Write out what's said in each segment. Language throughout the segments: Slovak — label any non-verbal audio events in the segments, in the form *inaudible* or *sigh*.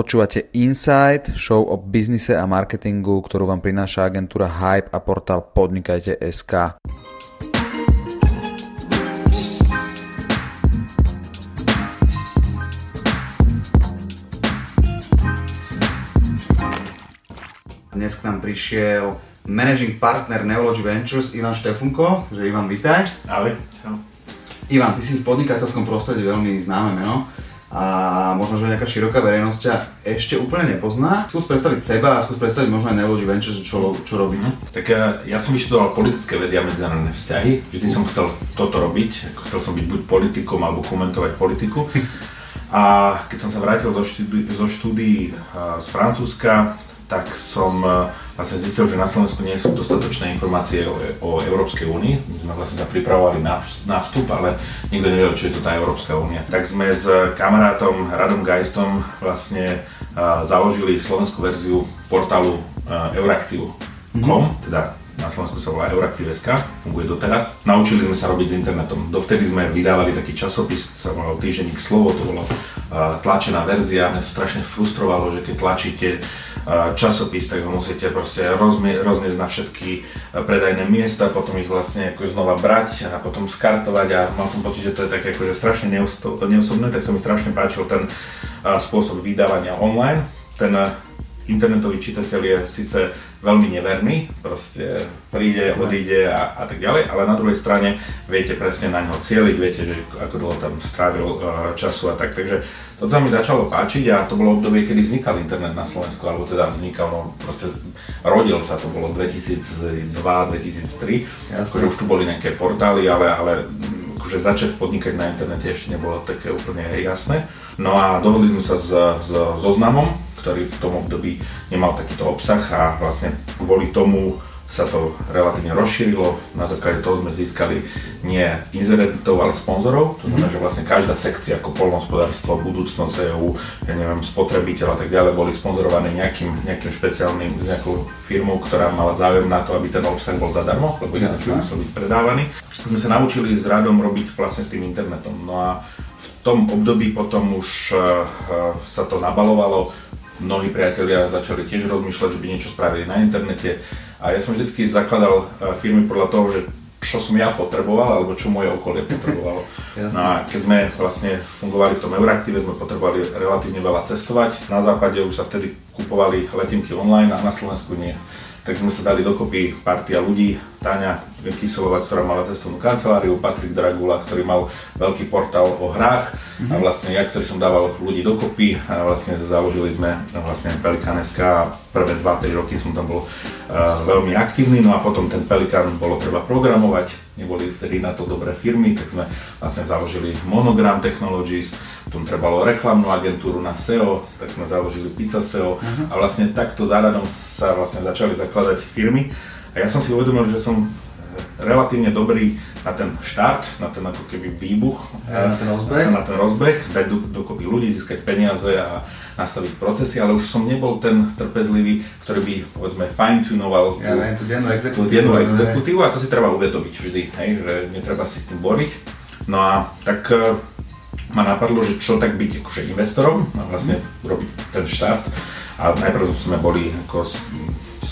Počúvate Insight, show o biznise a marketingu, ktorú vám prináša agentúra Hype a portál Podnikajte.sk. Dnes k nám prišiel managing partner Neology Ventures Ivan Štefunko, že Ivan, vítaj. Ahoj. Ivan, ty si v podnikateľskom prostredí veľmi známe meno a možno, že nejaká široká verejnosť ťa ešte úplne nepozná. Skús predstaviť seba a skús predstaviť možno aj Neology Ventures, čo, čo robí. Mm. Tak ja, ja som vyštudoval politické vedy a medzinárodné vzťahy. Vždy som chcel toto robiť. Chcel som byť buď politikom alebo komentovať politiku. *laughs* A keď som sa vrátil zo štúdií, zo štúdií z Francúzska, tak som vlastne zistil, že na Slovensku nie sú dostatočné informácie o, o Európskej únii. My sme vlastne sa pripravovali na, na vstup, ale nikto nevedel, čo je to tá Európska únia. Tak sme s kamarátom Radom Geistom vlastne uh, založili slovenskú verziu portálu uh, Euraktiv.com, mm-hmm. teda na Slovensku sa volá Euraktiv.sk, funguje doteraz. Naučili sme sa robiť s internetom. Dovtedy sme vydávali taký časopis, sa volal Týždenník Slovo, to bolo uh, tlačená verzia. Mňa to strašne frustrovalo, že keď tlačíte časopis, tak ho musíte proste rozmie, rozmiesť na všetky predajné miesta, potom ich vlastne ako znova brať a potom skartovať a mal som pocit, že to je také akože strašne neosobné, tak sa mi strašne páčil ten spôsob vydávania online. Ten internetový čitateľ je síce veľmi neverný, proste príde, odíde a, a tak ďalej, ale na druhej strane viete presne na ňo cieliť, viete, že ako dlho tam strávil uh, času a tak, takže to sa mi začalo páčiť a to bolo obdobie, kedy vznikal internet na Slovensku, alebo teda vznikal, no proste rodil sa, to bolo 2002-2003, akože už tu boli nejaké portály, ale, ale akože začať podnikať na internete ešte nebolo také úplne jasné. No a dohodli sme sa s, s zoznamom, ktorý v tom období nemal takýto obsah a vlastne kvôli tomu sa to relatívne rozšírilo. Na základe toho sme získali nie inzerentov, ale sponzorov. To znamená, že vlastne každá sekcia ako polnohospodárstvo, budúcnosť EU, ja neviem, spotrebiteľ a tak ďalej boli sponzorované nejakým, nejakým špeciálnym, nejakou firmou, ktorá mala záujem na to, aby ten obsah bol zadarmo, lebo inak by musel byť predávaný. Sme sa naučili s radom robiť vlastne s tým internetom. No a v tom období potom už uh, sa to nabalovalo, mnohí priatelia začali tiež rozmýšľať, že by niečo spravili na internete a ja som vždy zakladal e, firmy podľa toho, že čo som ja potreboval, alebo čo moje okolie potrebovalo. *laughs* no a keď sme vlastne fungovali v tom Euraktíve, sme potrebovali relatívne veľa cestovať. Na západe už sa vtedy kupovali letinky online a na Slovensku nie tak sme sa dali dokopy partia ľudí, Táňa Kyselová, ktorá mala cestovnú kanceláriu, Patrik Dragula, ktorý mal veľký portál o hrách mm-hmm. a mhm. vlastne ja, ktorý som dával ľudí dokopy a vlastne založili sme vlastne Pelikan SK a prvé 2-3 roky som tam bol uh, veľmi aktívny, no a potom ten Pelikan bolo treba programovať, neboli vtedy na to dobré firmy, tak sme vlastne založili Monogram Technologies, potom trebalo reklamnú agentúru na SEO, tak sme založili Pizza SEO uh-huh. a vlastne takto záradom sa vlastne začali zakladať firmy. A ja som si uvedomil, že som relatívne dobrý na ten štart, na ten ako keby výbuch, ja, na ten rozbeh, na ten rozbeh dať do, dokopy ľudí, získať peniaze a nastaviť procesy, ale už som nebol ten trpezlivý, ktorý by povedzme fine-tunoval ja, tú, tú dennú exekutívu, dennú exekutívu a to si treba uvedomiť vždy, hej, že netreba si s tým boriť. No a tak ma napadlo, že čo tak byť akože investorom a vlastne urobiť ten štart. A najprv sme boli ako s,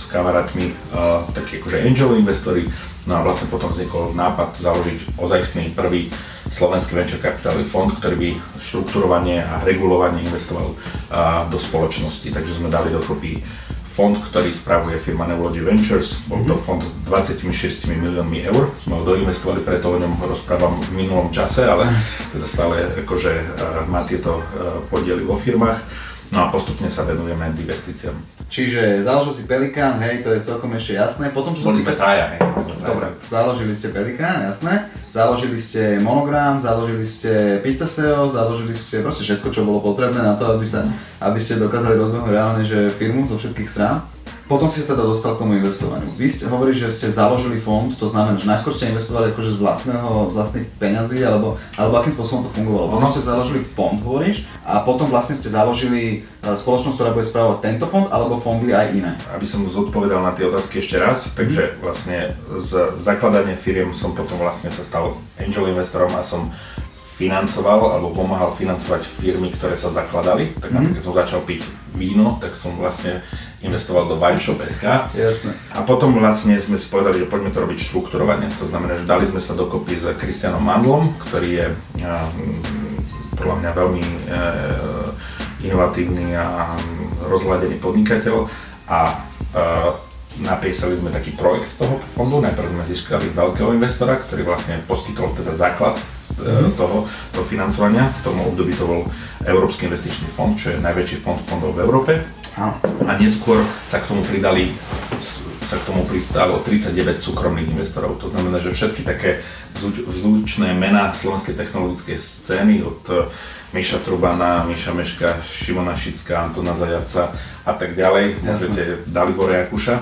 s kamarátmi uh, takí akože angel investori, no a vlastne potom vznikol nápad založiť ozajstný prvý slovenský venture capital fond, ktorý by štrukturovanie a regulovanie investoval uh, do spoločnosti. Takže sme dali dokopy fond, ktorý spravuje firma Neurology Ventures. Bol to mhm. fond 26 miliónmi eur. Sme ho doinvestovali, preto o ňom rozprávam v minulom čase, ale teda stále akože má tieto podiely vo firmách. No a postupne sa venujeme investíciám. Čiže založil si Pelikán, hej, to je celkom ešte jasné. Potom, čo Boli sme traja, hej. Dobre, založili ste Pelikán, jasné. Založili ste Monogram, založili ste Pizza SEO, založili ste proste všetko, čo bolo potrebné na to, aby, sa, aby ste dokázali rozbehnúť reálne že firmu zo všetkých strán. Potom si teda dostal k tomu investovaniu. Vy ste hovorí, že ste založili fond, to znamená, že najskôr ste investovali akože z vlastného, z vlastných peňazí, alebo, alebo akým spôsobom to fungovalo. Potom ste založili fond, hovoríš, a potom vlastne ste založili e, spoločnosť, ktorá bude spravovať tento fond, alebo fondy aj iné. Aby som zodpovedal na tie otázky ešte raz, takže vlastne z zakladania firiem som potom vlastne sa stal angel investorom a som financoval alebo pomáhal financovať firmy, ktoré sa zakladali. Tak mm. keď som začal piť víno, tak som vlastne investoval do Wineshop.sk. Jasne. A potom vlastne sme si povedali, že poďme to robiť štruktúrovane. To znamená, že dali sme sa dokopy s Kristianom Mandlom, ktorý je podľa mňa veľmi e, inovatívny a rozhľadený podnikateľ a e, napísali sme taký projekt toho fondu. Najprv sme získali veľkého investora, ktorý vlastne poskytol teda základ mm-hmm. toho, toho financovania. V tom období to bol Európsky investičný fond, čo je najväčší fond fondov v Európe. A neskôr sa k tomu pridali sa k tomu pridalo 39 súkromných investorov. To znamená, že všetky také vzdučné mená slovenskej technologickej scény od eh, Miša Trubana, Miša Meška, Šimona Šická, Antona Zajaca a tak ďalej, Jasne. môžete Dalibora Jakuša.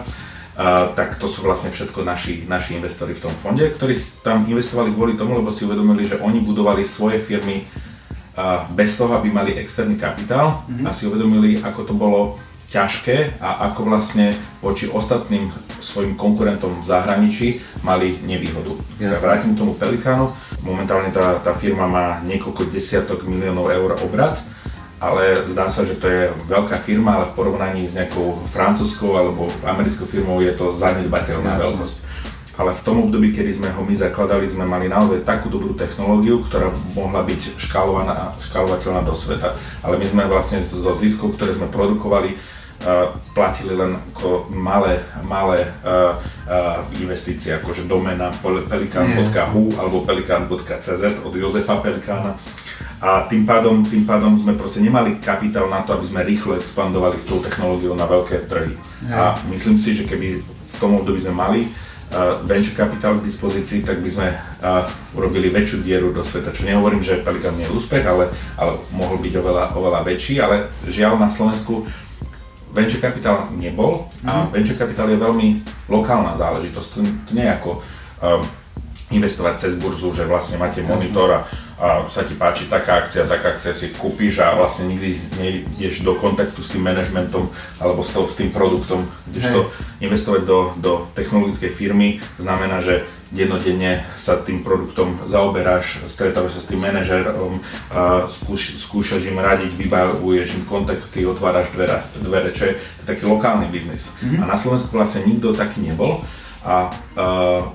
Uh, tak to sú vlastne všetko naši, naši investori v tom fonde, ktorí tam investovali kvôli tomu, lebo si uvedomili, že oni budovali svoje firmy uh, bez toho, aby mali externý kapitál mm-hmm. a si uvedomili, ako to bolo ťažké a ako vlastne voči ostatným svojim konkurentom v zahraničí mali nevýhodu. Ja vrátim k tomu Pelikánu. Momentálne tá, tá firma má niekoľko desiatok miliónov eur obrad, ale zdá sa, že to je veľká firma, ale v porovnaní s nejakou francúzskou alebo americkou firmou je to zanedbateľná Jasne. veľkosť. Ale v tom období, kedy sme ho my zakladali, sme mali naozaj takú dobrú technológiu, ktorá mohla byť škálovaná, škálovateľná do sveta. Ale my sme vlastne zo ziskov, ktoré sme produkovali, platili len ako malé, malé uh, uh, investície, akože domena pelikan.hu alebo pelikan.cz od Jozefa Pelikána. A tým pádom, tým pádom sme proste nemali kapitál na to, aby sme rýchlo expandovali s tou technológiou na veľké trhy. A myslím si, že keby v tom období sme mali uh, venture capital k dispozícii, tak by sme uh, urobili väčšiu dieru do sveta. Čo nehovorím, že Pelikan nie je úspech, ale, ale mohol byť oveľa, oveľa väčší, ale žiaľ na Slovensku venture capital nebol a mm-hmm. venture capital je veľmi lokálna záležitosť. To, to nie je ako um, investovať cez burzu, že vlastne máte monitor a, a sa ti páči taká akcia, taká akcia si kúpiš a vlastne nikdy nejdeš do kontaktu s tým manažmentom alebo s, to, s tým produktom. to investovať do, do technologickej firmy znamená, že dennodenne sa tým produktom zaoberáš, stretávaš sa s tým manažerom, skúš, skúšaš im radiť, vybavuješ im kontakty, otváraš dvere, dvere čo je taký lokálny biznis. Mm-hmm. A na Slovensku vlastne nikto taký nebol a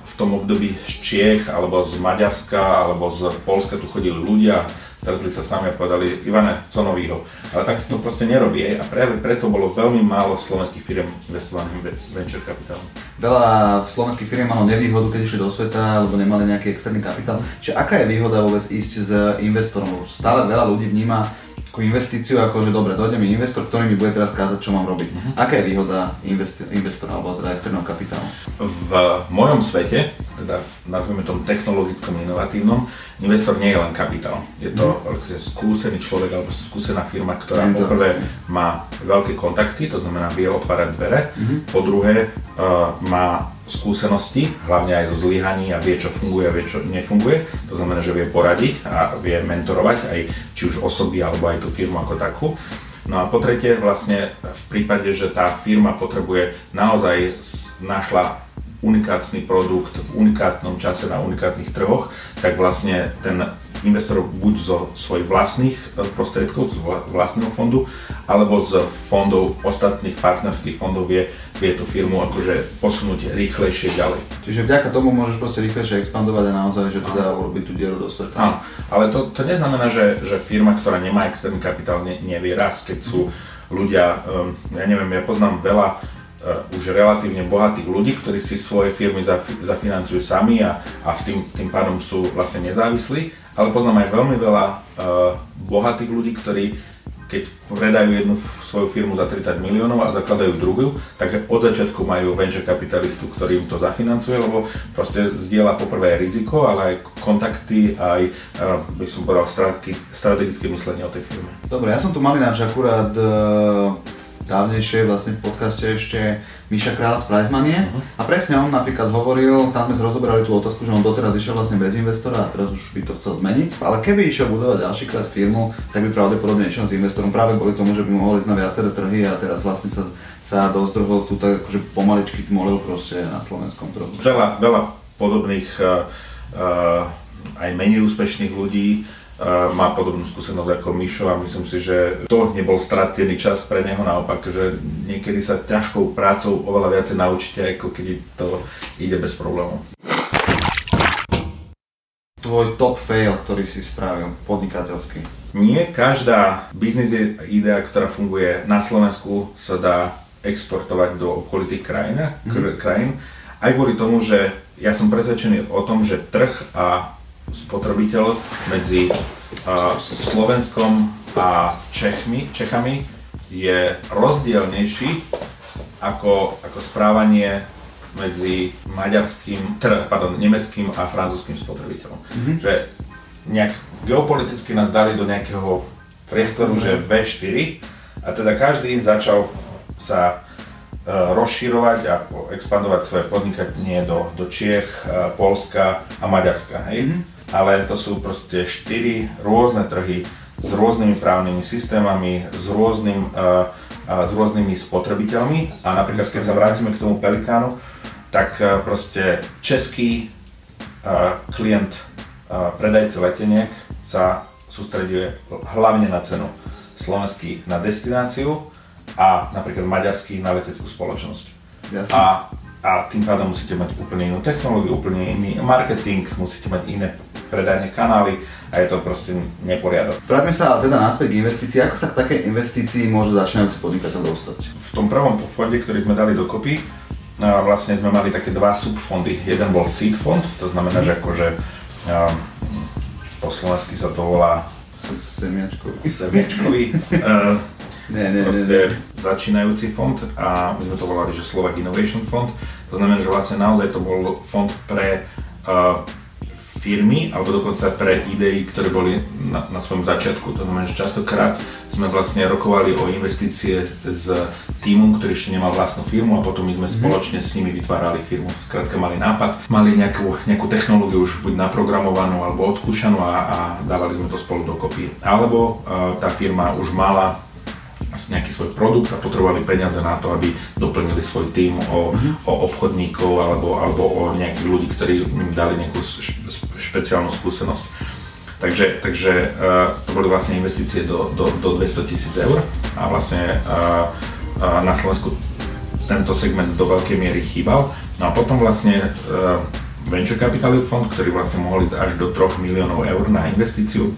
v tom období z Čiech alebo z Maďarska alebo z Polska tu chodili ľudia, stretli sa s nami a povedali, Ivane, co novýho. Ale tak sa to proste nerobí a práve preto bolo veľmi málo slovenských firm investovaných venture kapitál. Veľa slovenských firm malo nevýhodu, keď išli do sveta, alebo nemali nejaký externý kapitál. Čiže aká je výhoda vôbec ísť s investorom? Stále veľa ľudí vníma ako investíciu, ako že dobre, dojde mi investor, ktorý mi bude teraz kázať, čo mám robiť. Uh-huh. Aká je výhoda investi- investora alebo teda externého kapitálu? V mojom svete, teda nazvime tom technologickom inovatívnom, investor nie je len kapitál. Je to uh-huh. skúsený človek alebo skúsená firma, ktorá Mentor. poprvé má veľké kontakty, to znamená vie otvárať dvere, uh-huh. po druhé uh, má skúsenosti, hlavne aj zo zlyhaní a vie, čo funguje a vie, čo nefunguje. To znamená, že vie poradiť a vie mentorovať aj či už osoby alebo aj tú firmu ako takú. No a po tretie, vlastne v prípade, že tá firma potrebuje naozaj našla unikátny produkt v unikátnom čase na unikátnych trhoch, tak vlastne ten investorov buď zo svojich vlastných e, prostriedkov, z vlastného fondu, alebo z fondov, ostatných partnerských fondov vie, vie tú firmu akože posunúť rýchlejšie ďalej. Čiže vďaka tomu môžeš proste rýchlejšie expandovať a naozaj, že teda urobiť tú dieru do sveta. Áno, ale to, to neznamená, že, že firma, ktorá nemá externý kapitál, ne, nevie raz, keď sú ľudia, um, ja neviem, ja poznám veľa už relatívne bohatých ľudí, ktorí si svoje firmy zafinancujú sami a, a v tým, tým pádom sú vlastne nezávislí ale poznám aj veľmi veľa uh, bohatých ľudí, ktorí keď predajú jednu svoju firmu za 30 miliónov a zakladajú druhú, tak od začiatku majú venture kapitalistu, ktorý im to zafinancuje, lebo proste zdieľa poprvé riziko, ale aj kontakty, aj uh, by som povedal strategické myslenie o tej firme. Dobre, ja som tu mal ináč akurát dávnejšie vlastne v podcaste ešte Miša Kráľa z Prizmanie uh-huh. a presne on napríklad hovoril, tam sme rozoberali tú otázku, že on doteraz išiel vlastne bez investora a teraz už by to chcel zmeniť, ale keby išiel budovať ďalšíkrát firmu, tak by pravdepodobne išiel s investorom práve kvôli tomu, že by mohol ísť na viaceré trhy a teraz vlastne sa, sa dozdrhol tu tak akože pomaličky tmolil proste na slovenskom trhu. Veľa, veľa podobných uh, uh, aj menej úspešných ľudí má podobnú skúsenosť ako Mišo a myslím si, že to nebol stratený čas pre neho, naopak, že niekedy sa ťažkou prácou oveľa viacej naučíte, ako keď to ide bez problémov. Tvoj top fail, ktorý si spravil podnikateľský? Nie každá biznis idea, ktorá funguje na Slovensku, sa dá exportovať do okolitých krajín, mm-hmm. krajín. Aj kvôli tomu, že ja som presvedčený o tom, že trh a spotrebiteľ medzi uh, Slovenskom a Čechmi, Čechami je rozdielnejší ako, ako správanie medzi maďarským, teda, pardon, nemeckým a francúzským spotrebiteľom. Mm-hmm. Že nejak geopoliticky nás dali do nejakého priestoru, že V4 a teda každý začal sa uh, rozširovať a expandovať svoje podnikanie do, do Čiech, uh, Polska a Maďarska. Hej? Mm-hmm. Ale to sú proste štyri rôzne trhy s rôznymi právnymi systémami, s, rôznym, uh, uh, s rôznymi spotrebiteľmi. A napríklad, keď sa vrátime k tomu Pelikánu, tak uh, proste český klient predajce leteniek sa sústreduje hlavne na cenu, slovenský na destináciu a napríklad maďarský na leteckú spoločnosť. Jasne. A, a tým pádom musíte mať úplne inú technológiu, úplne iný marketing, musíte mať iné predajné kanály a je to proste neporiadok. Vráťme sa teda naspäť k investícii. Ako sa k takej investícii môže začínajúci podnikateľ dostať? V tom prvom fonde, ktorý sme dali dokopy, vlastne sme mali také dva subfondy. Jeden bol seed fond, to znamená, že akože po slovensky sa to volá Semiačkový. *laughs* Semiačkový. uh, ne, ne, proste ne, ne. začínajúci fond a my sme to volali, že Slovak Innovation Fond. To znamená, že vlastne naozaj to bol fond pre uh, firmy, alebo dokonca pre idei, ktoré boli na, na svojom začiatku. To znamená, že častokrát sme vlastne rokovali o investície s týmom, ktorý ešte nemal vlastnú firmu a potom my sme mm. spoločne s nimi vytvárali firmu. Skrátka mali nápad, mali nejakú, nejakú technológiu už buď naprogramovanú alebo odskúšanú a, a dávali sme to spolu dokopy. Alebo uh, tá firma už mala nejaký svoj produkt a potrebovali peniaze na to, aby doplnili svoj tým o, mm-hmm. o obchodníkov alebo, alebo o nejakých ľudí, ktorí im dali nejakú špeciálnu skúsenosť. Takže, takže uh, to boli vlastne investície do, do, do 200 tisíc eur a vlastne uh, uh, na Slovensku tento segment do veľkej miery chýbal. No a potom vlastne uh, Venture Capital Fond, ktorý vlastne mohol ísť až do 3 miliónov eur na investíciu.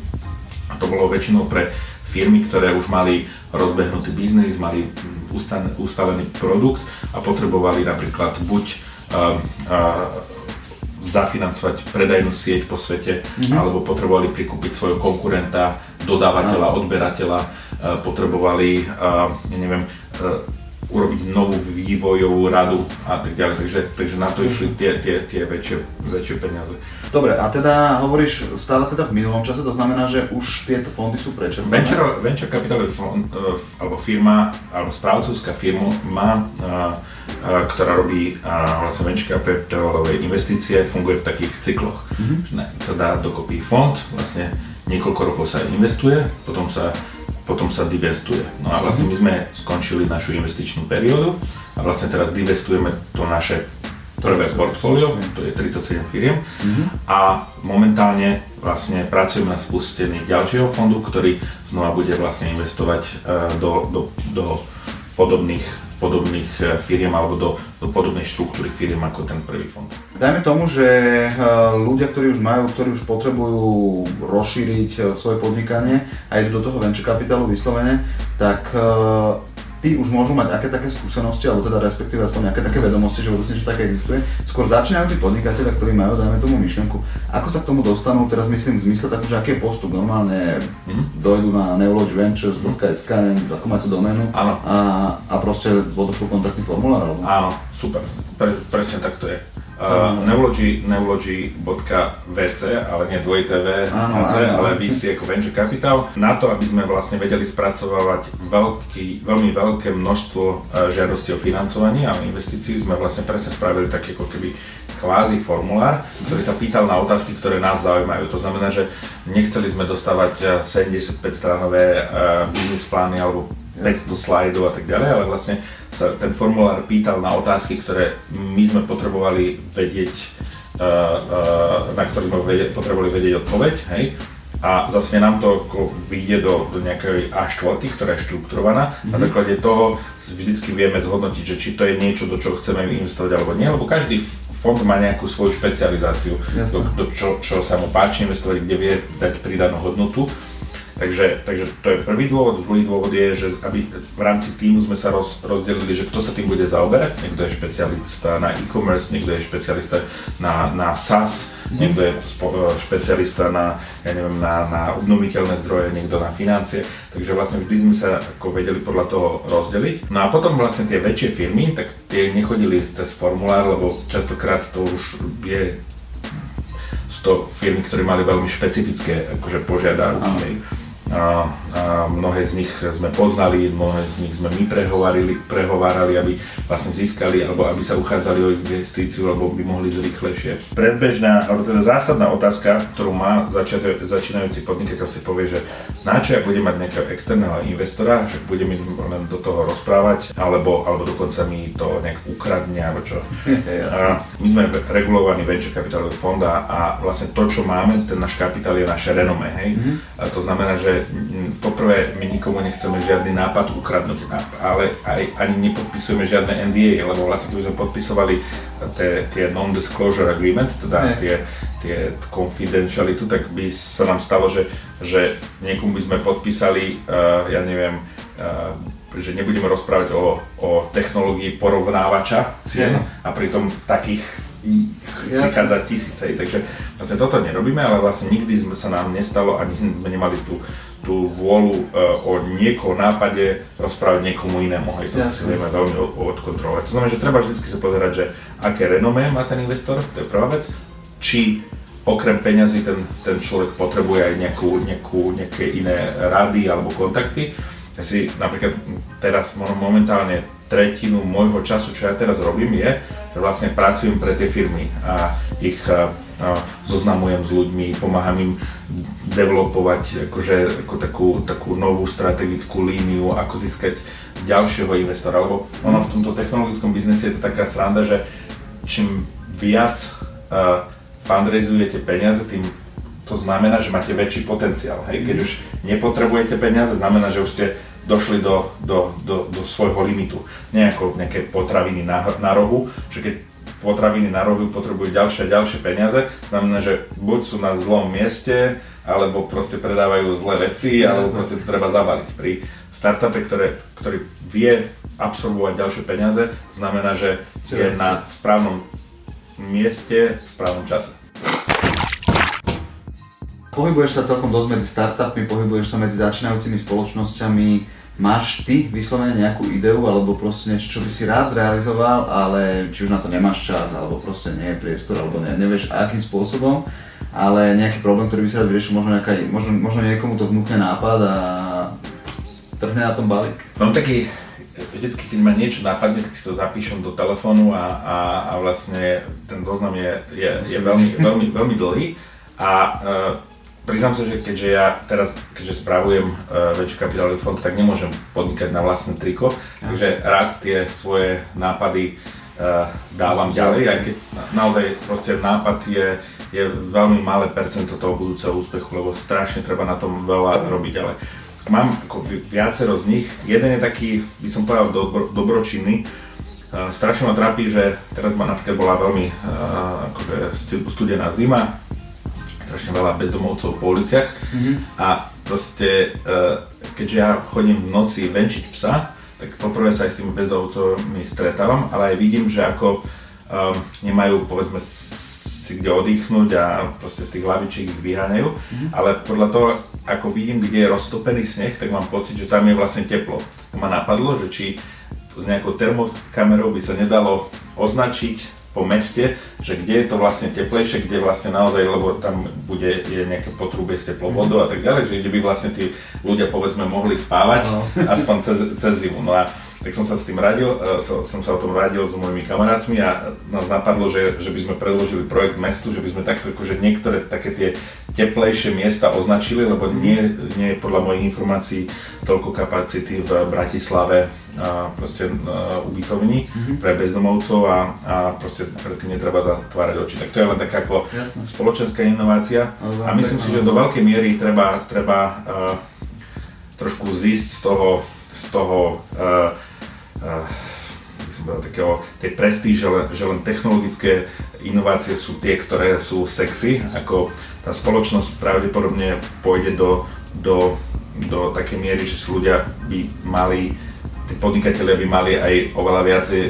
A to bolo väčšinou pre firmy, ktoré už mali rozbehnutý biznis, mali ustavený produkt a potrebovali napríklad buď uh, uh, zafinancovať predajnú sieť po svete, mm-hmm. alebo potrebovali prikúpiť svojho konkurenta, dodávateľa, odberateľa, uh, potrebovali, ja neviem, uh, urobiť novú vývojovú radu a tak ďalej. Takže, takže na to išli tie, tie, tie väčšie, väčšie peniaze. Dobre, a teda hovoríš stále teda v minulom čase, to znamená, že už tieto fondy sú prečerpané? Venture, venture capital fond, uh, alebo firma, alebo správcovská firma má, uh, uh, ktorá robí vlastne venture capitalové investície, funguje v takých cykloch. Mm-hmm. Sa dá dokopy fond, vlastne niekoľko rokov sa investuje, potom sa potom sa divestuje. No a vlastne my sme skončili našu investičnú periódu a vlastne teraz divestujeme to naše prvé portfólio, to je 37 firiem mm-hmm. a momentálne vlastne pracujeme na spustení ďalšieho fondu, ktorý znova bude vlastne investovať uh, do, do, do podobných, podobných e, firiem alebo do, do podobnej štruktúry firiem ako ten prvý fond. Dajme tomu, že e, ľudia, ktorí už majú, ktorí už potrebujú rozšíriť svoje podnikanie a idú do toho venture kapitálu vyslovene, tak tí už môžu mať aké také skúsenosti, alebo teda respektíve aspoň nejaké také vedomosti, že vôbec niečo také existuje. Skôr začínajúci podnikateľe, ktorí majú, dajme tomu myšlienku, ako sa k tomu dostanú, teraz myslím v zmysle takú, že aký je postup. Normálne mm. dojdu na neurologiventures.sk, neviem, ako máte doménu a, a proste odošlo kontaktný formulár, alebo? Áno, super, Pre, presne tak to je. Uh, neurology, neurology.vc, ale nie dvojité V, ale VC ako Venture Capital, na to, aby sme vlastne vedeli spracovávať veľký, veľmi veľké množstvo uh, žiadostí o financovanie a investícií, sme vlastne presne spravili taký ako keby kvázi formulár, ktorý sa pýtal na otázky, ktoré nás zaujímajú. To znamená, že nechceli sme dostávať 75 uh, stranové uh, business plány alebo 500 slajdov a tak ďalej, ale vlastne sa ten formulár pýtal na otázky, ktoré my sme potrebovali vedieť, uh, uh, na ktoré sme potrebovali vedieť odpoveď, hej. a zase nám to vyjde do, do nejakej A4, ktorá je štrukturovaná. Mm-hmm. Na mhm. základe toho vždycky vieme zhodnotiť, že či to je niečo, do čoho chceme investovať alebo nie, lebo každý fond má nejakú svoju špecializáciu, do, do čo, čo sa mu páči investovať, kde vie dať pridanú hodnotu. Takže, takže to je prvý dôvod. Druhý dôvod je, že aby v rámci týmu sme sa roz, rozdelili, že kto sa tým bude zaoberať. Niekto je špecialista na e-commerce, niekto je špecialista na, na SaaS, mm. niekto je e, špecialista na, ja neviem, na, na obnoviteľné zdroje, niekto na financie. Takže vlastne vždy sme sa ako vedeli podľa toho rozdeliť. No a potom vlastne tie väčšie firmy, tak tie nechodili cez formulár, lebo častokrát to už je to firmy, ktoré mali veľmi špecifické akože požiadavky a, a mnohé z nich sme poznali, mnohé z nich sme my prehovárali, prehovárali, aby vlastne získali alebo aby sa uchádzali o investíciu, alebo by mohli ísť rýchlejšie. Predbežná, alebo teda zásadná otázka, ktorú má začiat, začínajúci podnikateľ si povie, že čo ja budem mať nejakého externého investora, že budem mi len do toho rozprávať, alebo, alebo dokonca mi to nejak ukradne, alebo čo. *laughs* a my sme regulovaný venture capital fond a, a vlastne to, čo máme, ten náš kapitál je naše renome, hej. Mm-hmm. A to znamená, že poprvé my nikomu nechceme žiadny nápad ukradnúť, ale aj ani nepodpisujeme žiadne NDA, lebo vlastne keby sme podpisovali tie, tie non-disclosure agreement, teda tie, tie confidentiality, tak by sa nám stalo, že, že niekomu by sme podpísali, uh, ja neviem, uh, že nebudeme rozprávať o, o technológii porovnávača cien a pritom takých vychádza tisíce. Takže vlastne toto nerobíme, ale vlastne nikdy sme sa nám nestalo, ani sme nemali tú, tú vôľu uh, o niekoho nápade rozprávať niekomu inému. Hej, to si vieme veľmi odkontrolovať. To znamená, že treba vždy sa pozerať, že aké renomé má ten investor, to je prvá vec, či okrem peňazí ten, ten človek potrebuje aj nejakú, nejakú, nejaké iné rady alebo kontakty. Ja si napríklad teraz momentálne tretinu môjho času, čo ja teraz robím, je, že vlastne pracujem pre tie firmy a ich a, a, zoznamujem s ľuďmi, pomáham im developovať akože, ako takú, takú novú strategickú líniu, ako získať ďalšieho investora, lebo ono v tomto technologickom biznese je to taká sranda, že čím viac uh, fundraizujete peniaze, tým to znamená, že máte väčší potenciál. Hej? Keď už nepotrebujete peniaze, znamená, že už ste došli do, do, do, do svojho limitu. Nie ako nejaké potraviny na, na rohu, že keď potraviny na rohu potrebujú ďalšie a ďalšie peniaze, znamená, že buď sú na zlom mieste, alebo proste predávajú zlé veci, alebo proste to treba zabaliť. Pri startupe, ktoré, ktorý vie absorbovať ďalšie peniaze, znamená, že je na správnom mieste v správnom čase. Pohybuješ sa celkom dosť medzi startupmi, pohybuješ sa medzi začínajúcimi spoločnosťami. Máš ty vyslovene nejakú ideu alebo proste niečo, čo by si rád zrealizoval, ale či už na to nemáš čas, alebo proste nie je priestor, alebo ne, nevieš akým spôsobom, ale nejaký problém, ktorý by si rád vyriešil, možno, nejaká, možno, možno niekomu to vnúkne nápad a trhne na tom balík. Mám taký, vždycky, keď ma niečo napadne, tak si to zapíšem do telefónu a, a, a vlastne ten zoznam je, je, je veľmi, veľmi, veľmi dlhý. A uh, Priznám sa, že keďže ja teraz, keďže spravujem uh, väčší kapitálový fond, tak nemôžem podnikať na vlastné triko, takže rád tie svoje nápady uh, dávam ďalej, aj keď naozaj proste nápad je, je veľmi malé percento toho budúceho úspechu, lebo strašne treba na tom veľa robiť, ale mám ako viacero z nich. Jeden je taký, by som povedal, dobro, dobročinný, strašne ma trápi, že teraz ma napríklad bola veľmi akože studená zima, strašne veľa bezdomovcov po uliciach mm-hmm. a proste, uh, keďže ja chodím v noci venčiť psa, tak poprvé sa aj s tými bezdomovcami stretávam, ale aj vidím, že ako um, nemajú povedzme si kde oddychnúť a proste z tých hlavičiek ich vyháňajú, mm-hmm. ale podľa toho, ako vidím, kde je roztopený sneh, tak mám pocit, že tam je vlastne teplo. Ma napadlo, že či s nejakou termokamerou by sa nedalo označiť po meste, že kde je to vlastne teplejšie, kde vlastne naozaj, lebo tam bude je nejaké potrubie s teplou vodou a tak ďalej, že kde by vlastne tí ľudia povedzme mohli spávať, no. aspoň cez, cez zimu. No a tak som sa s tým radil, e, som sa o tom radil s mojimi kamarátmi a nás napadlo, že, že by sme predložili projekt mestu, že by sme takto akože niektoré také tie teplejšie miesta označili, lebo nie, nie je podľa mojich informácií toľko kapacity v Bratislave a proste uh, ubytovní mm-hmm. pre bezdomovcov a, a proste predtým netreba zatvárať oči. Tak to je len taká ako Jasne. spoločenská inovácia a myslím si, že do veľkej miery treba, treba uh, trošku zísť z toho, z toho uh, uh, takého, tej prestíže, že len, technologické inovácie sú tie, ktoré sú sexy, ako tá spoločnosť pravdepodobne pôjde do, do, do takej miery, že si ľudia by mali, tí podnikatelia by mali aj oveľa viacej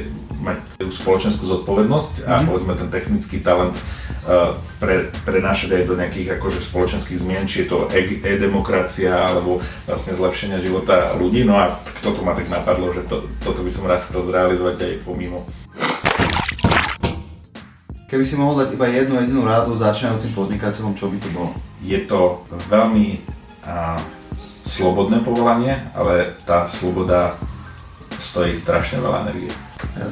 mať spoločenskú zodpovednosť a mm-hmm. povedzme ten technický talent pre, prenášať aj do nejakých akože spoločenských zmien, či je to e- e-demokracia alebo vlastne zlepšenia života ľudí. No a kto to ma tak napadlo, že to, toto by som raz chcel zrealizovať aj pomimo. Keby si mohol dať iba jednu jedinú rádu začínajúcim podnikateľom, čo by to bolo? Je to veľmi a, slobodné povolanie, ale tá sloboda stojí strašne veľa energie.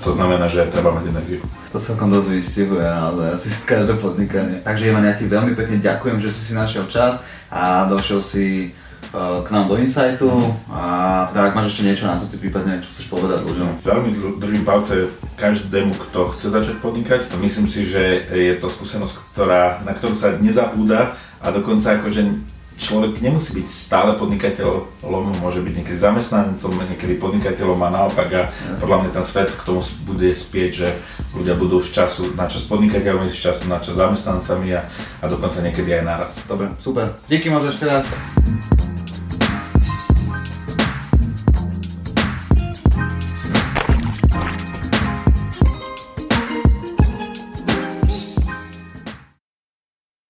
To znamená, že treba mať energiu. To celkom dosť vystihuje naozaj asi *laughs* každé podnikanie. Takže Ivan, ja ti veľmi pekne ďakujem, že si si našiel čas a došiel si uh, k nám do Insightu mm. a teda ak máš ešte niečo na srdci, prípadne čo chceš povedať ľuďom. Veľmi držím palce každému, kto chce začať podnikať. Myslím si, že je to skúsenosť, ktorá, na ktorú sa nezabúda a dokonca akože človek nemusí byť stále podnikateľom, môže byť niekedy zamestnancom, niekedy podnikateľom a naopak a podľa mňa ten svet k tomu bude spieť, že ľudia budú z času na čas podnikateľmi, z času na čas zamestnancami a, a dokonca niekedy aj naraz. Dobre, super. Díky moc ešte raz.